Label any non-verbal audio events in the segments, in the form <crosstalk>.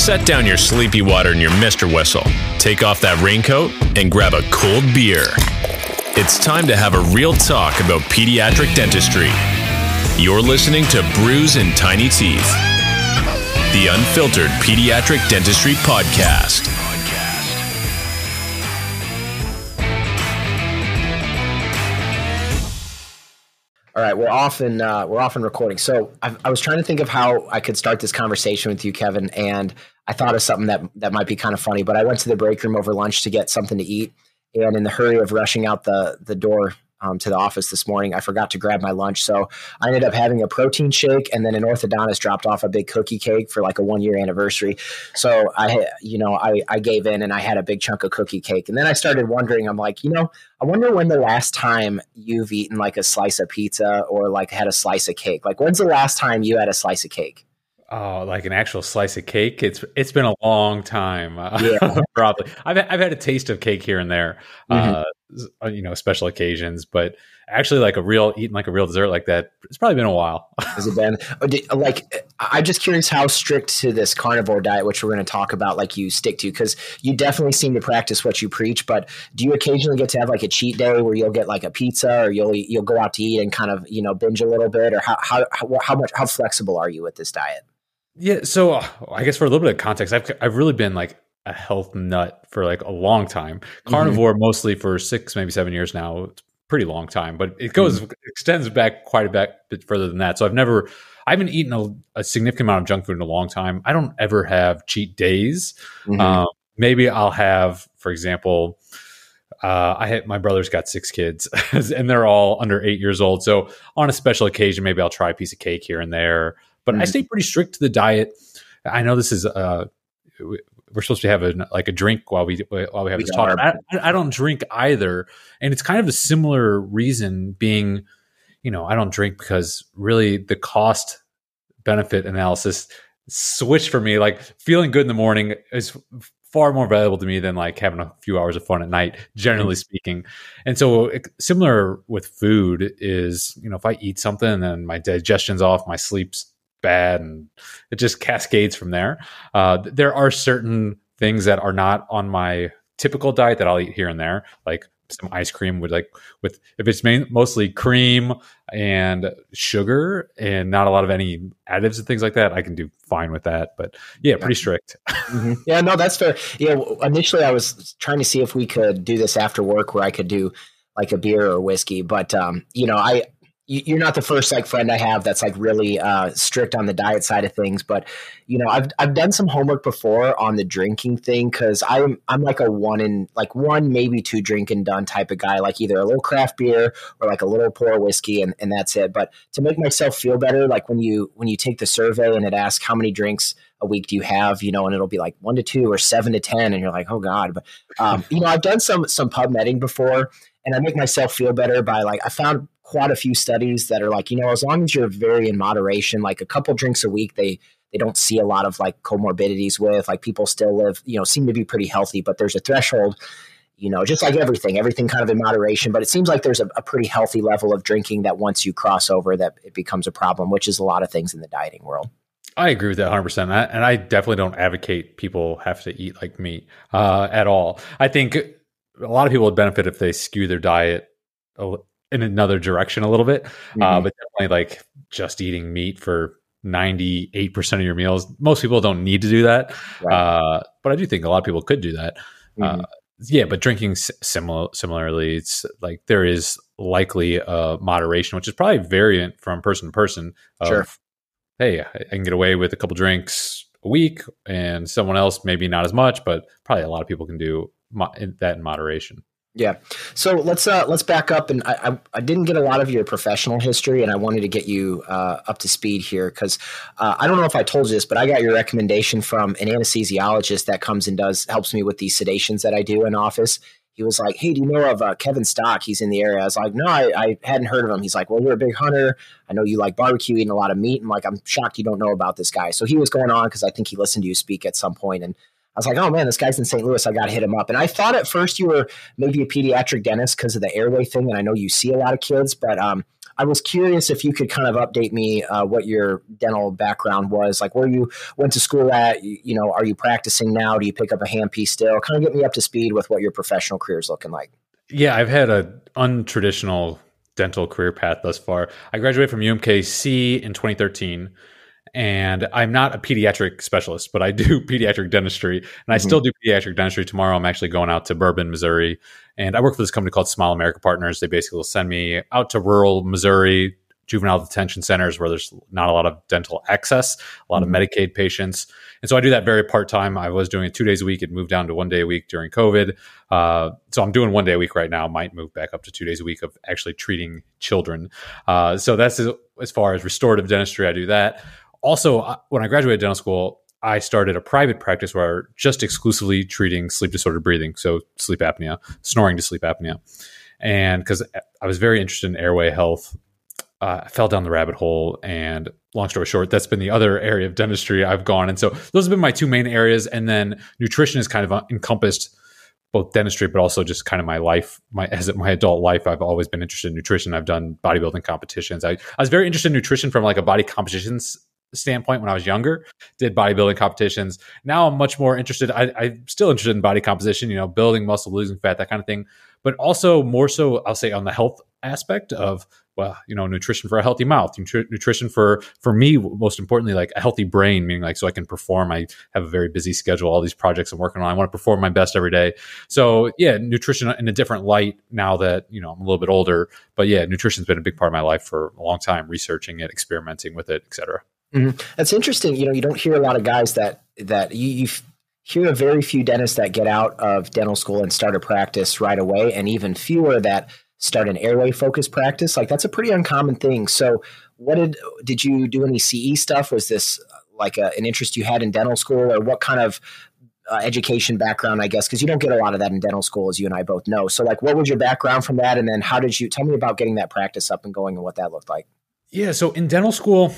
Set down your sleepy water and your Mr. Whistle. Take off that raincoat and grab a cold beer. It's time to have a real talk about pediatric dentistry. You're listening to Brews and Tiny Teeth, the unfiltered pediatric dentistry podcast. All right, we're often uh, we're often recording. So I've, i was trying to think of how I could start this conversation with you, Kevin, and I thought of something that that might be kind of funny. But I went to the break room over lunch to get something to eat, and in the hurry of rushing out the the door um, to the office this morning. I forgot to grab my lunch, so I ended up having a protein shake, and then an orthodontist dropped off a big cookie cake for like a one year anniversary. So I, you know, I I gave in and I had a big chunk of cookie cake, and then I started wondering. I'm like, you know, I wonder when the last time you've eaten like a slice of pizza or like had a slice of cake. Like, when's the last time you had a slice of cake? Oh, like an actual slice of cake. It's it's been a long time. Yeah. <laughs> probably. I've I've had a taste of cake here and there, mm-hmm. Uh, you know, special occasions, but actually, like a real eating like a real dessert like that, it's probably been a while. <laughs> Has it been? Like, I'm just curious how strict to this carnivore diet, which we're going to talk about, like you stick to, because you definitely seem to practice what you preach. But do you occasionally get to have like a cheat day where you'll get like a pizza, or you'll you'll go out to eat and kind of you know binge a little bit, or how how how much how flexible are you with this diet? Yeah, so uh, I guess for a little bit of context, I've I've really been like a health nut for like a long time. Mm-hmm. Carnivore mm-hmm. mostly for six, maybe seven years now. It's pretty long time, but it goes mm-hmm. extends back quite a bit, bit, further than that. So I've never I haven't eaten a, a, significant amount of junk food in a long time. I don't ever have cheat days. Mm-hmm. Um, maybe I'll have, for example. Uh, I had my brother's got six kids, <laughs> and they're all under eight years old. So on a special occasion, maybe I'll try a piece of cake here and there. But mm-hmm. I stay pretty strict to the diet. I know this is uh, we're supposed to have a like a drink while we while we have we this talk. I, I, don't drink either, and it's kind of a similar reason. Being, you know, I don't drink because really the cost benefit analysis switched for me. Like feeling good in the morning is far more valuable to me than like having a few hours of fun at night, generally mm-hmm. speaking. And so, it, similar with food is, you know, if I eat something and then my digestion's off, my sleep's bad and it just cascades from there. Uh, there are certain things that are not on my typical diet that I'll eat here and there, like some ice cream with like with if it's main, mostly cream and sugar and not a lot of any additives and things like that, I can do fine with that. But yeah, pretty strict. mm-hmm. <laughs> Yeah, no, that's fair. Yeah, initially I was trying to see if we could do this after work where I could do like a beer or whiskey, but um, you know, I you're not the first like friend I have that's like really uh, strict on the diet side of things, but you know I've I've done some homework before on the drinking thing because I'm I'm like a one in like one maybe two drink and done type of guy, like either a little craft beer or like a little pour whiskey and, and that's it. But to make myself feel better, like when you when you take the survey and it asks how many drinks a week do you have, you know, and it'll be like one to two or seven to ten, and you're like, oh god. But um, you know, I've done some some PubMeding before, and I make myself feel better by like I found quite a few studies that are like, you know, as long as you're very in moderation, like a couple drinks a week, they they don't see a lot of like comorbidities with. Like people still live, you know, seem to be pretty healthy, but there's a threshold, you know, just like everything, everything kind of in moderation. But it seems like there's a, a pretty healthy level of drinking that once you cross over, that it becomes a problem, which is a lot of things in the dieting world. I agree with that 100%. And I definitely don't advocate people have to eat like meat uh, at all. I think a lot of people would benefit if they skew their diet in another direction a little bit. Uh, mm-hmm. Uh, but definitely like just eating meat for 98% of your meals. Most people don't need to do that. Right. Uh, but I do think a lot of people could do that. Uh, mm-hmm. Uh, yeah, but drinking similar similarly, it's like there is likely a moderation, which is probably variant from person to person. Of, sure. Hey, I can get away with a couple drinks a week, and someone else maybe not as much, but probably a lot of people can do mo- that in moderation. Yeah. So let's uh, let's back up, and I, I, I didn't get a lot of your professional history, and I wanted to get you uh, up to speed here because uh, I don't know if I told you this, but I got your recommendation from an anesthesiologist that comes and does helps me with these sedations that I do in office. He was like, "Hey, do you know of uh, Kevin Stock? He's in the area." I was like, "No, I, I hadn't heard of him." He's like, "Well, you're a big hunter. I know you like barbecue, eating a lot of meat." And like, I'm shocked you don't know about this guy. So he was going on because I think he listened to you speak at some point, and was like, oh man, this guy's in St. Louis. I got to hit him up. And I thought at first you were maybe a pediatric dentist because of the airway thing. And I know you see a lot of kids, but um, I was curious if you could kind of update me uh, what your dental background was, like where you went to school at. You, you know, are you practicing now? Do you pick up a handpiece still? Kind of get me up to speed with what your professional career is looking like. Yeah, I've had a untraditional dental career path thus far. I graduated from UMKC in 2013 and I'm not a pediatric specialist, but I do <laughs> pediatric dentistry, and I mm-hmm. still do pediatric dentistry. Tomorrow, I'm actually going out to Bourbon, Missouri, and I work for this company called Smile America Partners. They basically will send me out to rural Missouri juvenile detention centers where there's not a lot of dental access, a lot mm-hmm. of Medicaid patients, and so I do that very part time. I was doing it two days a week. It moved down to one day a week during COVID. Uh, so I'm doing one day a week right now. Might move back up to two days a week of actually treating children. Uh, so that's as, as far as restorative dentistry. I do that also, when I graduated dental school, I started a private practice where just exclusively treating sleep disordered breathing, so sleep apnea, snoring to sleep apnea. And because I was very interested in airway health, uh, I fell down the rabbit hole. And long story short, that's been the other area of dentistry I've gone. And so those have been my two main areas. And then nutrition is kind of uh, encompassed both dentistry, but also just kind of my life, my as my adult life. I've always been interested in nutrition. I've done bodybuilding competitions. I, I was very interested in nutrition from like a body competitions standpoint when I was younger, did bodybuilding competitions. Now I'm much more interested. I, am still interested in body composition, you know, building muscle, losing fat, that kind of thing. But also more so, I'll say on the health aspect of well, you know, nutrition for a healthy mouth, nutri- nutrition for for me, most importantly, like a healthy brain, meaning like so I can perform. I have a very busy schedule, all these projects I'm working on. I want to perform my best every day. So yeah, nutrition in a different light now that you know I'm a little bit older. But yeah, nutrition's been a big part of my life for a long time, researching it, experimenting with it, etc. Mm-hmm. That's interesting. You know, you don't hear a lot of guys that that you, you hear a very few dentists that get out of dental school and start a practice right away, and even fewer that start an airway focused practice. Like that's a pretty uncommon thing. So, what did did you do any CE stuff? Was this uh, like a, an interest you had in dental school, or what kind of uh, education background, I guess, because you don't get a lot of that in dental school, as you and I both know. So, like, what was your background from that, and then how did you tell me about getting that practice up and going, and what that looked like? Yeah, so in dental school,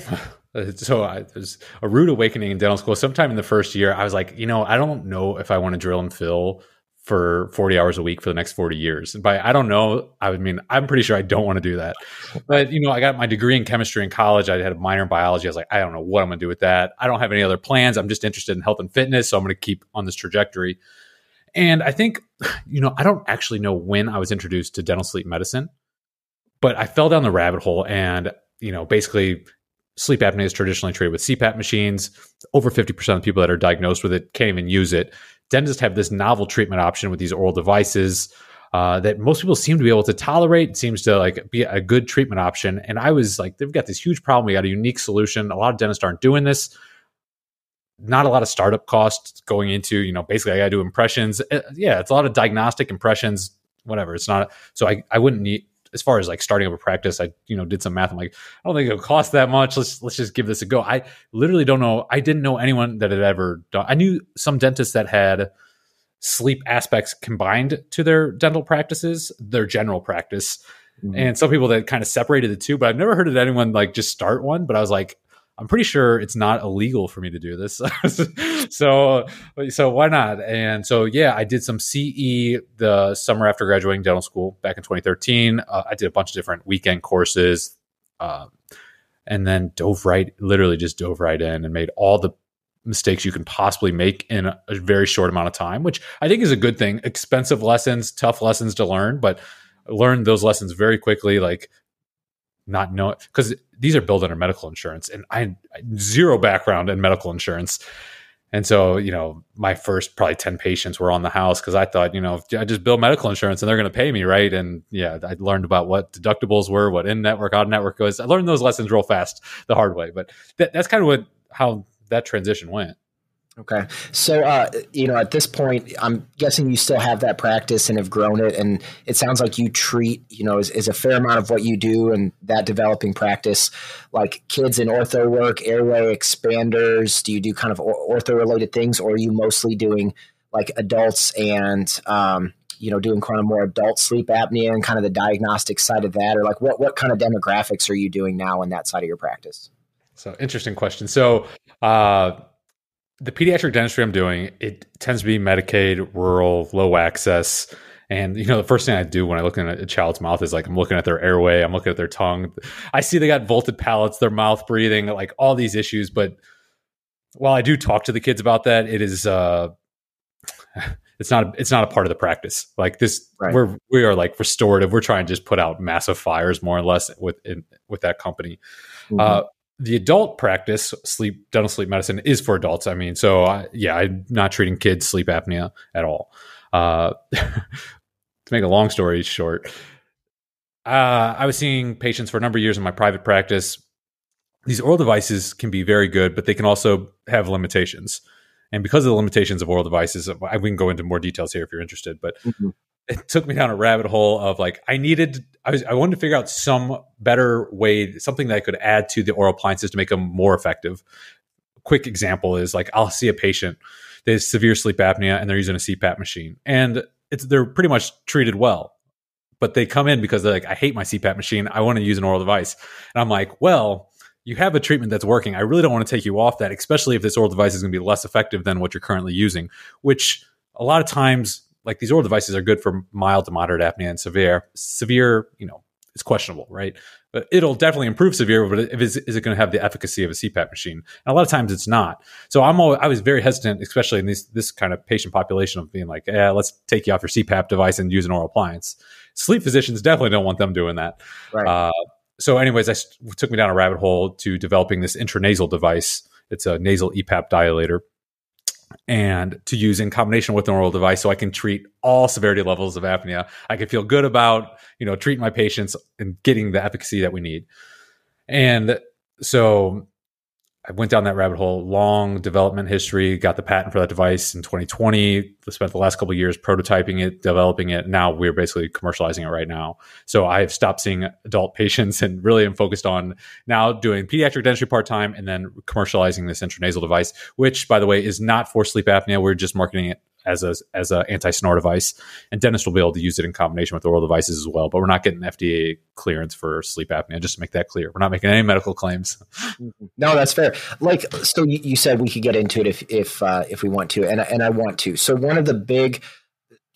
<laughs> so I, there's a rude awakening in dental school. Sometime in the first year, I was like, you know, I don't know if I want to drill and fill for 40 hours a week for the next 40 years. And by I don't know, I mean, I'm pretty sure I don't want to do that. But, you know, I got my degree in chemistry in college. I had a minor in biology. I was like, I don't know what I'm going to do with that. I don't have any other plans. I'm just interested in health and fitness. So I'm going to keep on this trajectory. And I think, <sighs> you know, I don't actually know when I was introduced to dental sleep medicine, but I fell down the rabbit hole and, you know, basically sleep apnea is traditionally treated with CPAP machines. Over 50% of people that are diagnosed with it can't even use it. Dentists have this novel treatment option with these oral devices uh, that most people seem to be able to tolerate. It seems to like be a good treatment option. And I was like, they've got this huge problem. We got a unique solution. A lot of dentists aren't doing this. Not a lot of startup costs going into, you know, basically I got to do impressions. Uh, yeah, it's a lot of diagnostic impressions, whatever. It's not, so I, I wouldn't need, as far as like starting up a practice, I you know did some math. I'm like, I don't think it'll cost that much. Let's let's just give this a go. I literally don't know. I didn't know anyone that had ever done. I knew some dentists that had sleep aspects combined to their dental practices, their general practice, mm-hmm. and some people that kind of separated the two. But I've never heard of anyone like just start one. But I was like, I'm pretty sure it's not illegal for me to do this. <laughs> so, so why not? And so, yeah, I did some CE the summer after graduating dental school back in 2013. Uh, I did a bunch of different weekend courses, uh, and then dove right, literally just dove right in and made all the mistakes you can possibly make in a, a very short amount of time, which I think is a good thing. Expensive lessons, tough lessons to learn, but learn those lessons very quickly. Like not know because these are billed under medical insurance and I, I zero background in medical insurance. And so you know my first probably 10 patients were on the house because i thought you know i just bill medical insurance and they're going to pay me right? And yeah i learned about what deductibles were what in network out network was i learned those lessons real fast the hard way but that, that's kind of what how that transition went Okay. So, uh, you know, at this point, I'm guessing you still have that practice and have grown it. And it sounds like you treat, you know, is, is a fair amount of what you do and that developing practice, like kids in ortho work, airway expanders. Do you do kind of ortho related things or are you mostly doing like adults and, um, you know, doing kind of more adult sleep apnea and kind of the diagnostic side of that? Or like what, what kind of demographics are you doing now in that side of your practice? So, interesting question. So, uh, the pediatric dentistry I'm doing, it tends to be Medicaid, rural, low access. And you know, the first thing I do when I look in a child's mouth is like I'm looking at their airway, I'm looking at their tongue. I see they got vaulted palates, their mouth breathing, like all these issues. But while I do talk to the kids about that, it is uh <laughs> it's not a, it's not a part of the practice. Like this, right. we're we are like restorative. We're trying to just put out massive fires more or less with in, with that company. Mm-hmm. Uh, the adult practice, sleep dental sleep medicine, is for adults. I mean, so I, yeah, I'm not treating kids sleep apnea at all. Uh, <laughs> to make a long story short, uh, I was seeing patients for a number of years in my private practice. These oral devices can be very good, but they can also have limitations. And because of the limitations of oral devices, we can go into more details here if you're interested. But mm-hmm. It took me down a rabbit hole of like I needed, I was, I wanted to figure out some better way, something that I could add to the oral appliances to make them more effective. Quick example is like I'll see a patient, they have severe sleep apnea, and they're using a CPAP machine, and it's they're pretty much treated well. But they come in because they're like, I hate my CPAP machine. I want to use an oral device. And I'm like, well, you have a treatment that's working. I really don't want to take you off that, especially if this oral device is going to be less effective than what you're currently using, which a lot of times, like these oral devices are good for mild to moderate apnea and severe. Severe, you know, it's questionable, right? But it'll definitely improve severe, but is, is it going to have the efficacy of a CPAP machine? And a lot of times it's not. So I'm always, I was very hesitant, especially in this this kind of patient population of being like, yeah, let's take you off your CPAP device and use an oral appliance. Sleep physicians definitely don't want them doing that. Right. Uh, so, anyways, I took me down a rabbit hole to developing this intranasal device. It's a nasal EPAP dilator, and to use in combination with an oral device, so I can treat all severity levels of apnea. I can feel good about you know treating my patients and getting the efficacy that we need. And so I went down that rabbit hole, long development history, got the patent for that device in 2020, spent the last couple years prototyping it, developing it. Now we're basically commercializing it right now. So I have stopped seeing adult <laughs> patients and really am focused on now doing pediatric dentistry part time and then commercializing this intranasal device, which by the way is not for sleep apnea. We're just marketing it as a as an anti snore device, and dentists will be able to use it in combination with oral devices as well. But we're not getting FDA clearance for sleep apnea. Just to make that clear, we're not making any medical claims. No, that's fair. Like so, you said we could get into it if if uh, if we want to, and and I want to. So one of the big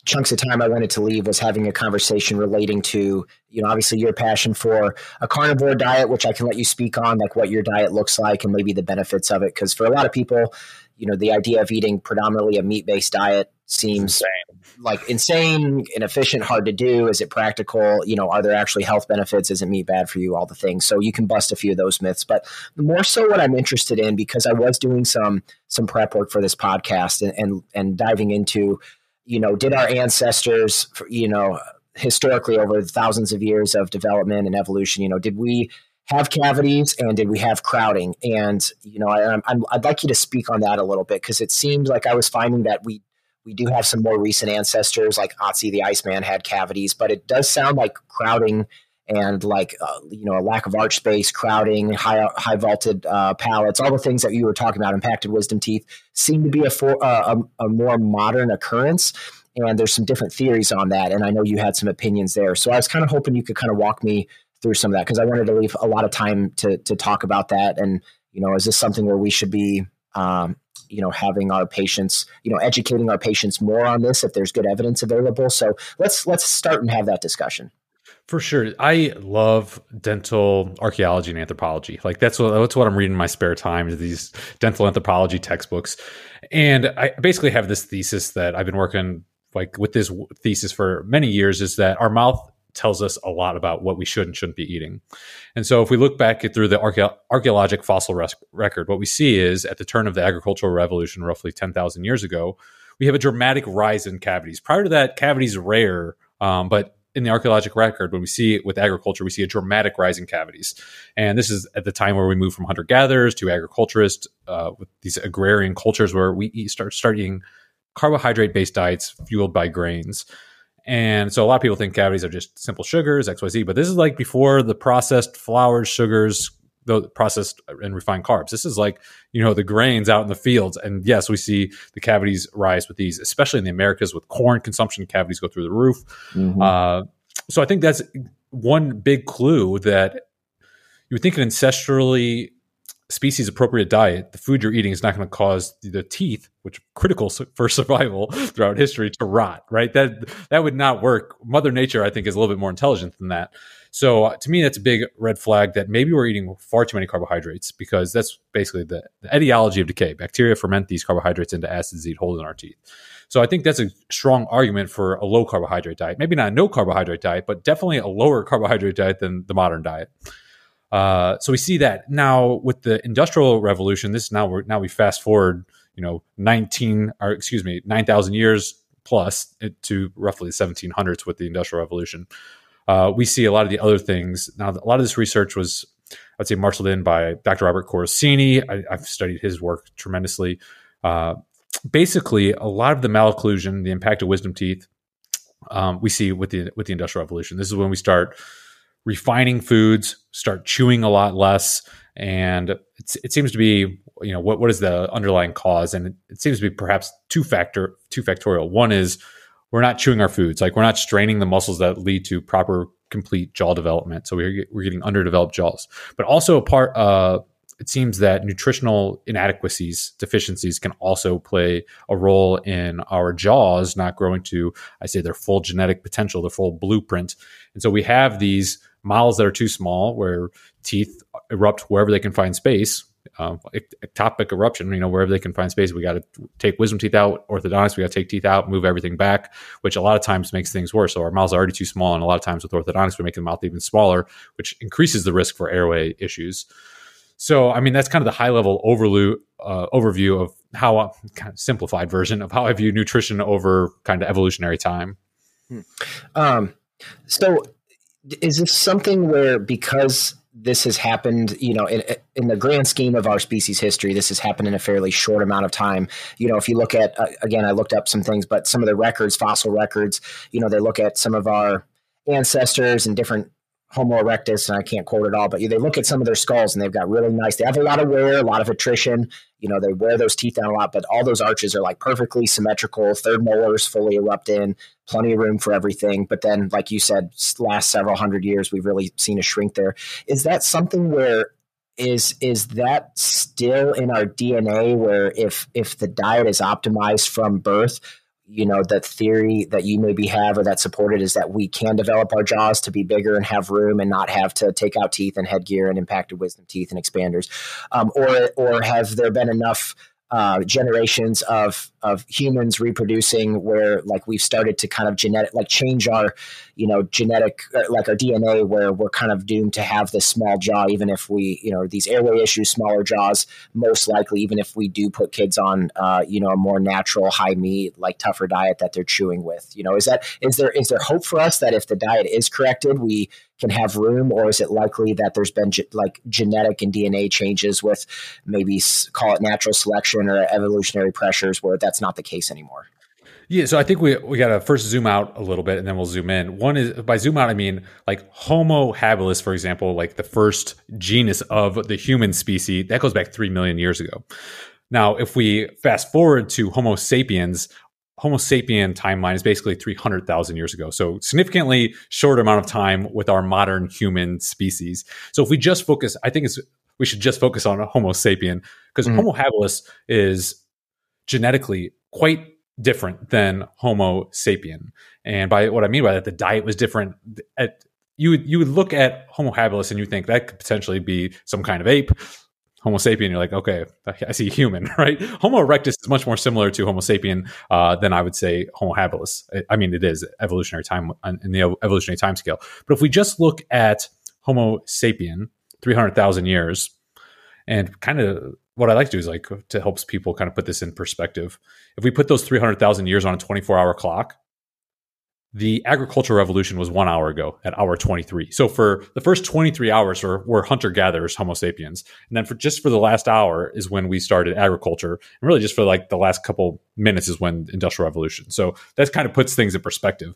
chunks of time I wanted to leave was having a conversation relating to, you know, obviously your passion for a carnivore diet, which I can let you speak on, like what your diet looks like and maybe the benefits of it. Because for a lot of people, you know, the idea of eating predominantly a meat based diet seems insane. like insane, inefficient, hard to do. Is it practical? You know, are there actually health benefits? Isn't meat bad for you? All the things. So you can bust a few of those myths. But more so, what I'm interested in because I was doing some some prep work for this podcast and and, and diving into, you know, did our ancestors, you know, historically over thousands of years of development and evolution, you know, did we have cavities and did we have crowding? And you know, I'm I'd like you to speak on that a little bit because it seems like I was finding that we we do have some more recent ancestors, like Otzi the Iceman had cavities, but it does sound like crowding and like uh, you know a lack of arch space, crowding, high high vaulted uh, palates, all the things that you were talking about, impacted wisdom teeth, seem to be a, for, uh, a, a more modern occurrence. And there's some different theories on that, and I know you had some opinions there. So I was kind of hoping you could kind of walk me through some of that because I wanted to leave a lot of time to to talk about that. And you know, is this something where we should be, um, you know, having our patients, you know, educating our patients more on this if there's good evidence available? So let's let's start and have that discussion. For sure, I love dental archaeology and anthropology. Like that's what that's what I'm reading in my spare time. Is these dental anthropology textbooks, and I basically have this thesis that I've been working like with this thesis for many years. Is that our mouth tells us a lot about what we should and shouldn't be eating. And so, if we look back through the archaeologic fossil res- record, what we see is at the turn of the agricultural revolution, roughly 10,000 years ago, we have a dramatic rise in cavities. Prior to that, cavities are rare, um, but in the archaeologic record, when we see it with agriculture, we see a dramatic rise in cavities. And this is at the time where we move from hunter gatherers to agriculturists uh, with these agrarian cultures where we eat, start, start eating carbohydrate based diets fueled by grains. And so a lot of people think cavities are just simple sugars, XYZ, but this is like before the processed flours, sugars, the processed and refined carbs. This is like, you know, the grains out in the fields. And yes, we see the cavities rise with these, especially in the Americas with corn consumption, cavities go through the roof. Mm-hmm. Uh, so I think that's one big clue that you would think an ancestrally species appropriate diet, the food you're eating is not going to cause the teeth, which are critical for <laughs> survival throughout history, to rot. Right? That that would not work. Mother Nature, I think, is a little bit more intelligent than that. So uh, to me, that's a big red flag that maybe we're eating far too many carbohydrates because that's basically the, the etiology of decay. Bacteria ferment these carbohydrates into acids that holes in our teeth. So I think that's a strong argument for a low carbohydrate diet. Maybe not a no carbohydrate diet, but definitely a lower carbohydrate diet than the modern diet. Uh, so we see that now with the industrial revolution. This now we're now we fast forward, you know, nineteen or excuse me, nine thousand years plus to roughly the seventeen hundreds with the industrial revolution. Uh, we see a lot of the other things now. A lot of this research was, I'd say, marshaled in by Dr. Robert Corruccini. I, have studied his work tremendously. Uh, basically, a lot of the malocclusion, the impact of wisdom teeth, um, we see with the with the industrial revolution. This is when we start refining foods, start chewing a lot less, and it seems to be you know what what is the underlying cause, and it, it seems to be perhaps two factor two factorial. One is we're not chewing our foods, like we're not straining the muscles that lead to proper complete jaw development. So we're we're getting underdeveloped jaws, but also a part. Uh, it seems that nutritional inadequacies, deficiencies can also play a role in our jaws not growing to, I say, their full genetic potential, their full blueprint. And so we have these mouths that are too small where teeth erupt wherever they can find space. Ectopic eruption, you know, wherever they can find space, we got to take wisdom teeth out, orthodontics, we got to take teeth out, move everything back, which a lot of times makes things worse. So our mouths are already too small. And a lot of times with orthodontics, we make the mouth even smaller, which increases the risk for airway issues. So, I mean, that's kind of the high level overview, uh, overview of how, uh, kind of simplified version of how I view nutrition over kind of evolutionary time. Hmm. Um, so, is this something where because this has happened, you know, in, in, the grand scheme of our species history, this has happened in a fairly short amount of time. You know, if you look at, uh, again, I looked up some things, but some of the records, fossil records, you know, they look at some of our ancestors and different Homo erectus, and I can't quote it all, but they look at some of their skulls and they've got really nice. They have a lot of wear, a lot of attrition. You know, they wear those teeth down a lot, but all those arches are like perfectly symmetrical. Third molars fully erupt in, plenty of room for everything. But then, like you said, last several hundred years, we've really seen a shrink there. Is that something where is is that still in our DNA? Where if if the diet is optimized from birth, you know the theory that you maybe have or that supported is that we can develop our jaws to be bigger and have room and not have to take out teeth and headgear and impacted wisdom teeth and expanders. Um, or or have there been enough uh, generations of of humans reproducing where like we've started to kind of genetic like change our you know genetic uh, like our dna where we're kind of doomed to have this small jaw even if we you know these airway issues smaller jaws most likely even if we do put kids on uh, you know a more natural high meat like tougher diet that they're chewing with you know? Is that is there is there hope for us that if the diet is corrected we can have room, or is it likely that there's been ge- like genetic and DNA changes with maybe call it natural selection or evolutionary pressures where that's not the case anymore? Yeah, so I think we we got to first zoom out a little bit and then we'll zoom in. One is by zoom out I mean like Homo habilis for example, like the first genus of the human species, that goes back 3 million years ago. Now, if we fast forward to Homo sapiens, Homo sapien timeline is basically 300,000 years ago. So significantly short amount of time with our modern human species. So if we just focus, I think it's, we should just focus on Homo sapien because mm-hmm. Homo habilis is genetically quite different than Homo sapien. And by what I mean by that, the diet was different. At, you would, you would look at Homo habilis and you think that could potentially be some kind of ape Homo sapien, you're like, okay, I see human, <laughs> right? Homo erectus is much more similar to Homo sapien uh, than I would say Homo habilis. I mean, it is evolutionary time in the evolutionary time scale. But if we just look at Homo sapien, 300,000 years, and kind of what I like to do is like to help people kind of put this in perspective. If we put those 300,000 years on a 24 hour clock, the agricultural revolution was one hour ago at hour 23. So for the first 23 hours were, were hunter gatherers, Homo sapiens. And then for just for the last hour is when we started agriculture. And really just for like the last couple minutes is when industrial revolution. So that kind of puts things in perspective.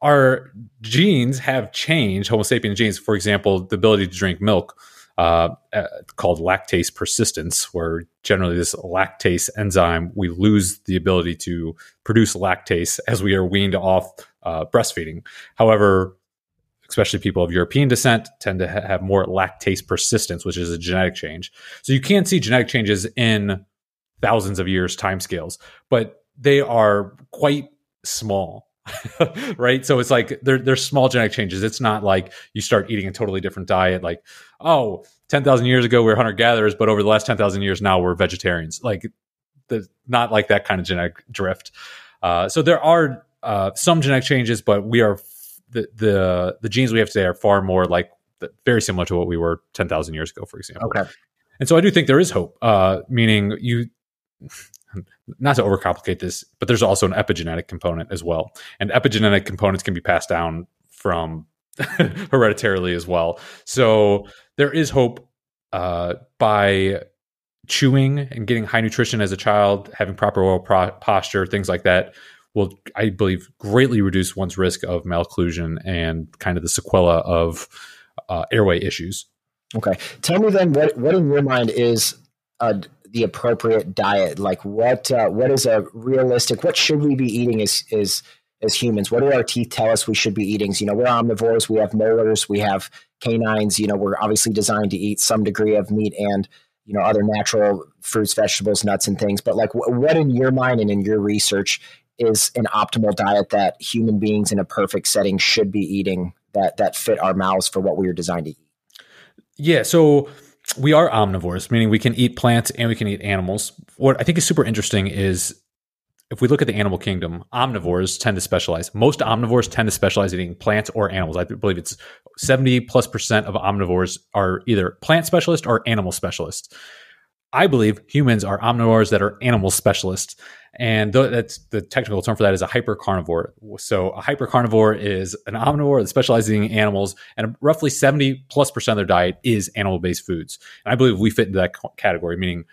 Our genes have changed, Homo sapien genes, for example, the ability to drink milk uh, uh, called lactase persistence, where generally this lactase enzyme, we lose the ability to produce lactase as we are weaned off uh, breastfeeding. However, especially people of European descent, tend to ha- have more lactase persistence, which is a genetic change. So you can't see genetic changes in thousands of years timescales, but they are quite small. <laughs> right? So it's like they're small genetic changes. It's not like you start eating a totally different diet like oh 10,000 years ago we were hunter gatherers but over the last 10,000 years now we're vegetarians. Like the not like that kind of genetic drift. Uh, so there are uh, some genetic changes but we are the the the genes we have today are far more like very similar to what we were 10,000 years ago for example. Okay. and so I do think there is hope, uh, meaning you, not to overcomplicate this, but there's also an epigenetic component as well. And epigenetic components can be passed down from <laughs> hereditarily as well. So there is hope uh, by chewing and getting high nutrition as a child, having proper oral pro- posture, things like that will, I believe, greatly reduce one's risk of malocclusion and kind of the sequela of uh, airway issues. Okay. Tell me then what what in your mind is uh, the appropriate diet? Like what uh, what is a realistic? What should we be eating as as as humans? What do our teeth tell us we should be eating? You know, we're omnivores. We have molars. We have canines. You know, we're obviously designed to eat some degree of meat and you know other natural fruits, vegetables, nuts, and things. But like, wh- what in your mind and in your research is an optimal diet that human beings in a perfect setting should be eating that that fit our mouths for what we are designed to eat? Yeah, so we are omnivores, meaning we can eat plants and we can eat animals. What I think is super interesting is if we look at the animal kingdom, omnivores tend to specialize. Most omnivores tend to specialize in eating plants or animals. I believe it's 70 plus percent of omnivores are either plant specialists or animal specialists. I believe humans are omnivores that are animal specialists. And th- that's the technical term for that is a hypercarnivore. So a hypercarnivore is an omnivore that specializes in animals, and roughly 70 plus percent of their diet is animal based foods. And I believe we fit into that category, meaning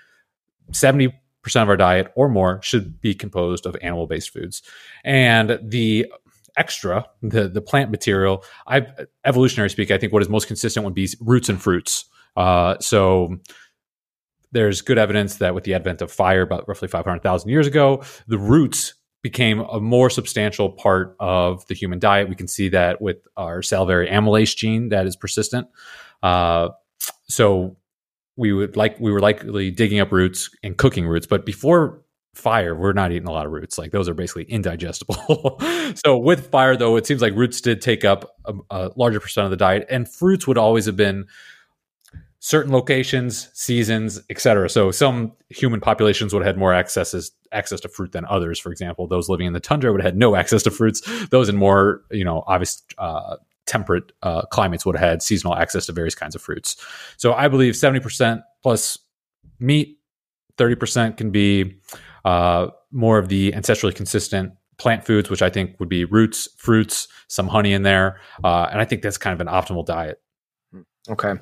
70 percent of our diet or more should be composed of animal based foods. And the extra, the the plant material, I evolutionary speak, I think what is most consistent would be roots and fruits. Uh, so there's good evidence that with the advent of fire about roughly 500,000 years ago, the roots became a more substantial part of the human diet. We can see that with our salivary amylase gene that is persistent. Uh, so we would like we were likely digging up roots and cooking roots, but before fire, we're not eating a lot of roots. Like those are basically indigestible. <laughs> so with fire, though, it seems like roots did take up a, a larger percent of the diet, and fruits would always have been certain locations, seasons, etc. So some human populations would have had more access access to fruit than others. For example, those living in the tundra would have had no <laughs> access to fruits. Those in more, you know, obvious uh, temperate uh, climates would have had seasonal access to various kinds of fruits. So I believe seventy percent plus meat, thirty percent can be uh, more of the ancestrally consistent plant foods, which I think would be roots, fruits, some honey in there, uh, and I think that's kind of an optimal diet. Okay.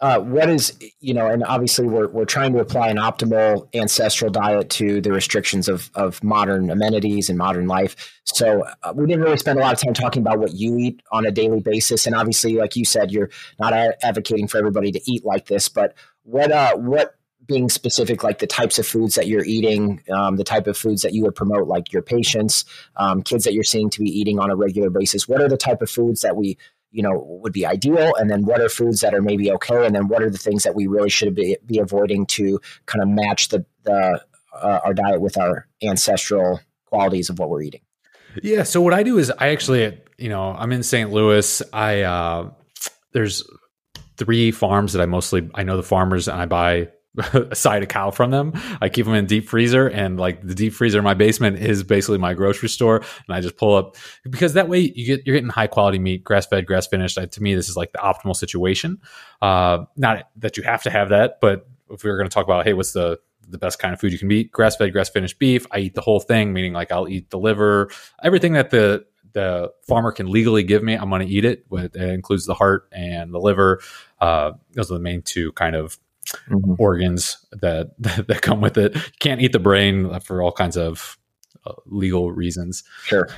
Uh, what is you know, and obviously we're we're trying to apply an optimal ancestral diet to the restrictions of of modern amenities and modern life. So uh, we didn't really spend a lot of time talking about what you eat on a daily basis, and obviously, like you said, you're not advocating for everybody to eat like this. But what uh what being specific, like the types of foods that you're eating, um, the type of foods that you would promote, like your patients, um, kids that you're seeing to be eating on a regular basis. What are the type of foods that we you know would be ideal. And then what are foods that are maybe okay? And then what are the things that we really should be, be avoiding to kind of match the, the uh, our diet with our ancestral qualities of what we're eating? Yeah so what i do is i actually you know i'm in st louis. I uh there's three farms that i mostly i know the farmers and i buy <laughs> a side of cow from them. I keep them in deep freezer, and like the deep freezer in my basement is basically my grocery store. And I just pull up because that way you get you're getting high quality meat, grass fed, grass finished. to me, this is like the optimal situation. Uh, not that you have to have that, but if we were going to talk about, hey, what's the the best kind of food you can eat? Grass fed, grass finished beef. I eat the whole thing, meaning like I'll eat the liver, everything that the the farmer can legally give me. I'm going to eat it. It includes the heart and the liver. Uh, those are the main two kind of mm-hmm. organs that, <laughs> that, that come with it. You can't eat the brain for all kinds of uh, legal reasons. Sure.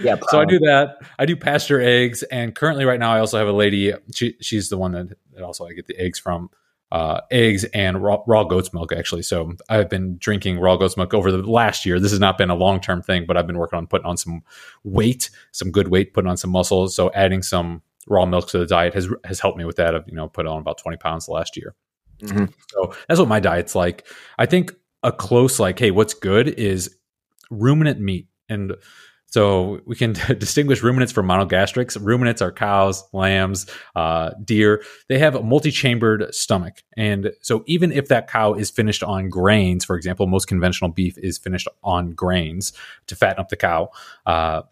yeah. <laughs> so I do that. I do pasture eggs, and currently, right now, I also have a lady. She, she's the one that, that also I get the eggs from. uh, eggs and raw, raw goat's milk actually. So I've been drinking raw goat's milk over the last year. This has not been a long term thing, but I've been working on putting on some weight, some good weight, putting on some muscle. So adding some raw milk to the diet has has helped me with that. I've you know put on about twenty pounds last year. Mm-hmm. So that's what my diet's like. I think a close like, hey, what's good is ruminant meat and so we can <laughs> distinguish ruminants from monogastrics. Ruminants are cows, lambs, uh, deer. They have a multi-chambered stomach, and so even if that cow is finished on grains, for example, most conventional beef is finished on grains to fatten up the cow. Uh,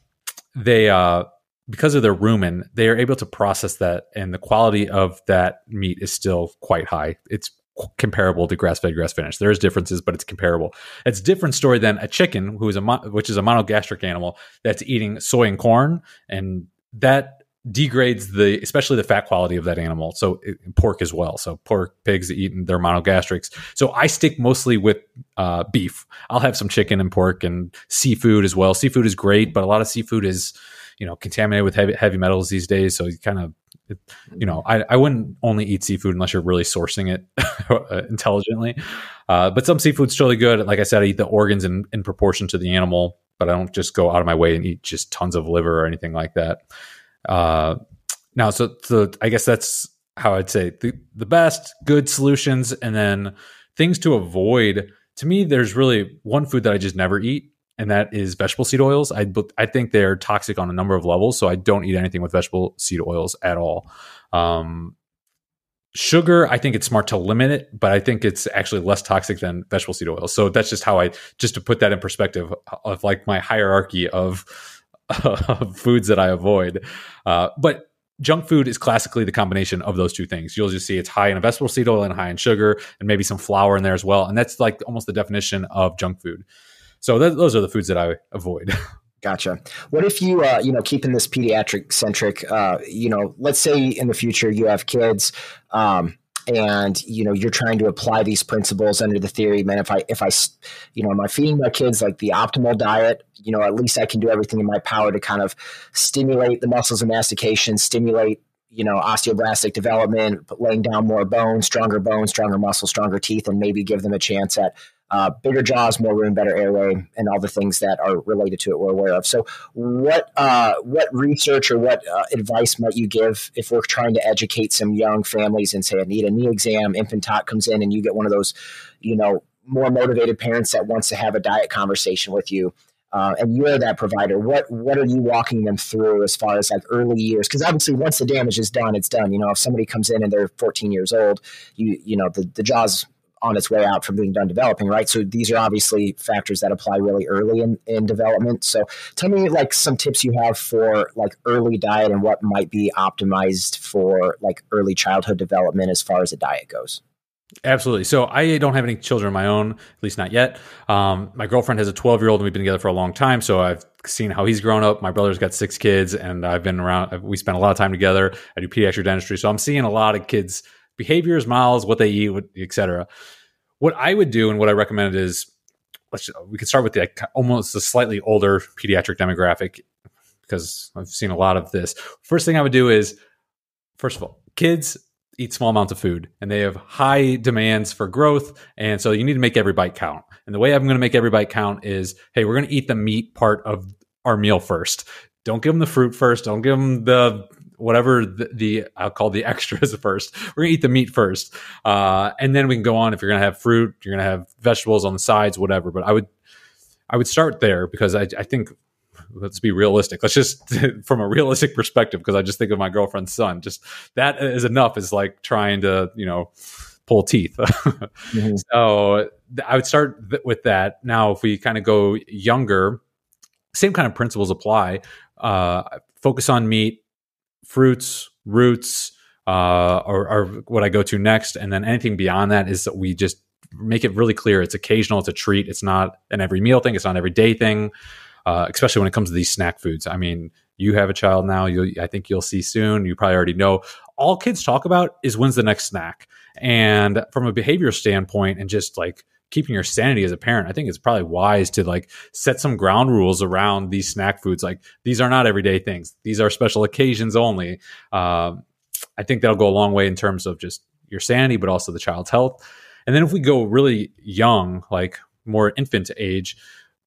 they uh, because of their rumen, they are able to process that, and the quality of that meat is still quite high. It's comparable to grass fed, grass finished. There's differences, but it's comparable. It's a different story than a chicken, who is a which is a monogastric animal that's eating soy and corn, and that degrades the especially the fat quality of that animal. So it, pork as well. So pork, pigs eating their monogastrics. So I stick mostly with uh, beef. I'll have some chicken and pork and seafood as well. Seafood is great, but a lot of seafood is you know contaminated with heavy, heavy metals these days. So you kind of you know, I, I wouldn't only eat seafood unless you're really sourcing it <laughs> intelligently. Uh, but some seafood's totally good. Like I said, I eat the organs in, in proportion to the animal, but I don't just go out of my way and eat just tons of liver or anything like that. Uh, now, so, so I guess that's how I'd say the, the best good solutions and then things to avoid. To me, there's really one food that I just never eat, and that is vegetable seed oils. I I think they're toxic on a number of levels, so I don't eat anything with vegetable seed oils at all. Um, sugar, I think it's smart to limit it, but I think it's actually less toxic than vegetable seed oils. So that's just how I just to put that in perspective of like my hierarchy of, of foods that I avoid. Uh, but junk food is classically the combination of those two things. You'll just see it's high in vegetable seed oil and high in sugar, and maybe some flour in there as well. And that's like almost the definition of junk food. So th- those are the foods that I avoid. <laughs> Gotcha. What if you, uh, you know, keeping this pediatric centric, uh, you know, let's say in the future you have kids, um, and you know you're trying to apply these principles under the theory man if i if i you know am i feeding my kids like the optimal diet you know at least i can do everything in my power to kind of stimulate the muscles of mastication stimulate you know osteoblastic development laying down more bone stronger bone stronger muscle stronger teeth and maybe give them a chance at uh, bigger jaws, more room, better airway, and all the things that are related to it we're aware of. So, what uh, what research or what uh, advice might you give if we're trying to educate some young families and say, I need a knee exam, infant tot comes in, and you get one of those, you know, more motivated parents that wants to have a diet conversation with you. Uh, and you're that provider. What what are you walking them through as far as like early years? Because obviously, once the damage is done, it's done. You know, if somebody comes in and they're 14 years old, you you know the the jaws on its way out from being done developing, right? So these are obviously factors that apply really early in, in development. So tell me like some tips you have for like early diet and what might be optimized for like early childhood development as far as a diet goes. Absolutely. So I don't have any children of my own, at least not yet. Um, my girlfriend has a 12 year old and we've been together for a long time. So I've seen how he's grown up. My brother's got six kids and I've been around, we spent a lot of time together. I do pediatric dentistry. So I'm seeing a lot of kids behaviors, miles, what they eat, etc. What I would do and what I recommend is let's we could start with the almost a slightly older pediatric demographic because I've seen a lot of this. First thing I would do is first of all, kids eat small amounts of food and they have high demands for growth and so you need to make every bite count. And the way I'm going to make every bite count is hey, we're going to eat the meat part of our meal first. Don't give them the fruit first. Don't give them the whatever the, the, I'll call the <laughs> extras first. We're gonna eat the meat first, uh, and then we can go on. If you're gonna have fruit, you're gonna have vegetables on the sides, whatever. But I would I would start there because I, I think let's be realistic. Let's just <laughs> from a realistic perspective because I just think of my girlfriend's son. Just that is enough. Is like trying to you know pull teeth. <laughs> mm-hmm. So I would start th- with that. Now, if we kind of go younger, same kind of principles apply. Uh, focus on meat, fruits, roots uh, are, are what I go to next. And then anything beyond that is that we just make it really clear it's occasional, it's a treat, it's not an every meal thing, it's not an everyday thing, uh, especially when it comes to these snack foods. I mean, you have a child now, you I think you'll see soon, you probably already know. All kids talk about is when's the next snack. And from a behavior standpoint, and just like keeping your sanity as a parent, I think it's probably wise to like set some ground rules around these snack foods. Like these are not everyday things; these are special occasions only. Uh, I think that'll go a long way in terms of just your sanity, but also the child's health. And then if we go really young, like more infant age,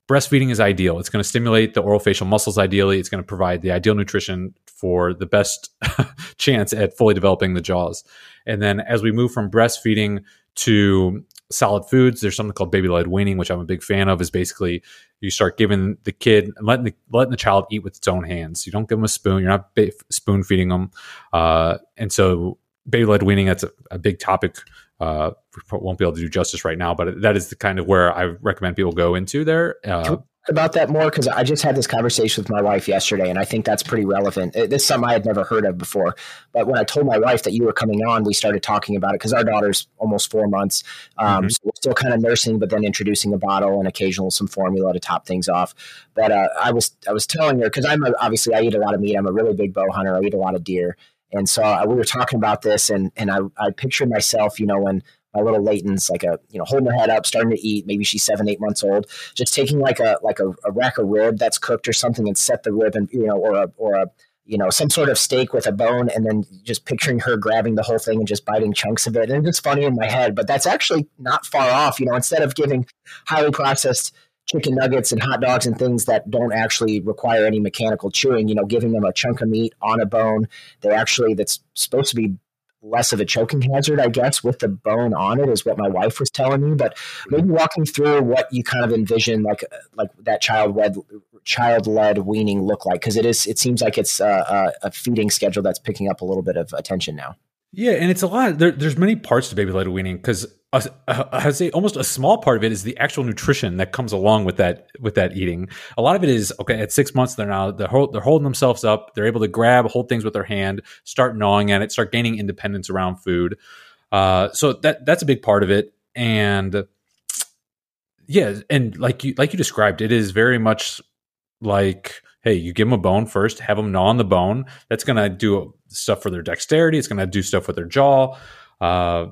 breastfeeding is ideal. It's going to stimulate the oral facial muscles ideally. It's going to provide the ideal nutrition for the best <laughs> chance at fully developing the jaws. And then as we move from breastfeeding to solid foods, there's something called baby led weaning, which I'm a big fan of. Is basically you start giving the kid letting the letting the child eat with its own hands. You don't give them a spoon. You're not ba- spoon feeding them. Uh, and so baby led weaning that's a, a big topic uh, won't be able to do justice right now, but that is the kind of where I recommend people go into there. Uh, about that more because I just had this conversation with my wife yesterday, and I think that's pretty relevant. This is something I had never heard of before. But when I told my wife that you were coming on, we started talking about it because our daughter's almost four months, um, mm-hmm. so we're still kind of nursing, but then introducing a bottle and occasional some formula to top things off. But uh, I was I was telling her because I'm a, obviously I eat a lot of meat. I'm a really big bow hunter. I eat a lot of deer, and so uh, we were talking about this, and and I I pictured myself, you know, when my little Layton's like a you know holding her head up, starting to eat. Maybe she's seven, eight months old. Just taking like a like a, a rack of rib that's cooked or something, and set the rib and you know or a or a you know some sort of steak with a bone, and then just picturing her grabbing the whole thing and just biting chunks of it. And it's funny in my head, but that's actually not far off. You know, instead of giving highly processed chicken nuggets and hot dogs and things that don't actually require any mechanical chewing, you know, giving them a chunk of meat on a bone. They actually that's supposed to be less of a choking hazard, I guess, with the bone on it is what my wife was telling me. But maybe walking through what you kind of envision, like like that child led child led weaning look like, because it is it seems like it's a, a feeding schedule that's picking up a little bit of attention now. Yeah, and it's a lot. There, there's many parts to baby led weaning because I would say almost a small part of it is the actual nutrition that comes along with that with that eating. A lot of it is okay. At six months, they're now they're, hold, they're holding themselves up. They're able to grab, hold things with their hand, start gnawing at it, start gaining independence around food. Uh, so that that's a big part of it. And yeah, and like you like you described, it is very much like hey, you give them a bone first, have them gnaw on the bone. That's going to do stuff for their dexterity. It's going to do stuff with their jaw. Uh,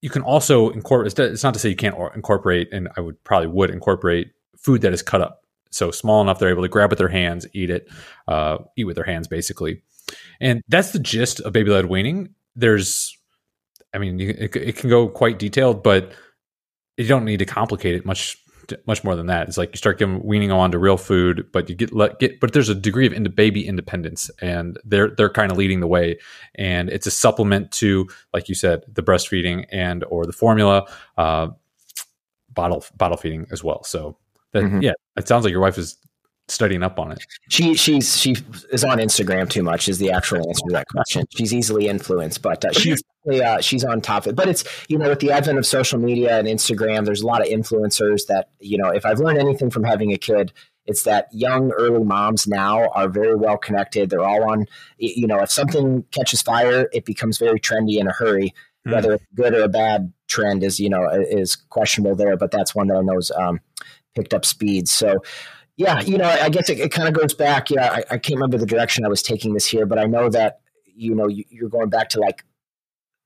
you can also incorporate. It's not to say you can't incorporate, and I would probably would incorporate food that is cut up, so small enough they're able to grab with their hands, eat it, uh, eat with their hands, basically. And that's the gist of baby led weaning. There's, I mean, it, it can go quite detailed, but you don't need to complicate it much much more than that. It's like you start giving weaning on to real food, but you get let get, but there's a degree of into baby independence, and they're they're kind of leading the way, and it's a supplement to, like you said, the breastfeeding and or the formula, uh, bottle bottle feeding as well. So that mm-hmm. yeah, it sounds like your wife is studying up on it. She she's she is on Instagram too much is the actual answer to that question. She's easily influenced, but uh, she's uh, she's on top of it. But it's you know with the advent of social media and Instagram, there's a lot of influencers that you know. If I've learned anything from having a kid, it's that young early moms now are very well connected. They're all on. You know, if something catches fire, it becomes very trendy in a hurry. Mm. Whether it's good or a bad trend is you know is questionable there, but that's one that I know is um, picked up speed. So yeah, you know, I guess it, it kind of goes back. Yeah, I, I, can't remember the direction I was taking this here, but I know that you know you, you're going back to like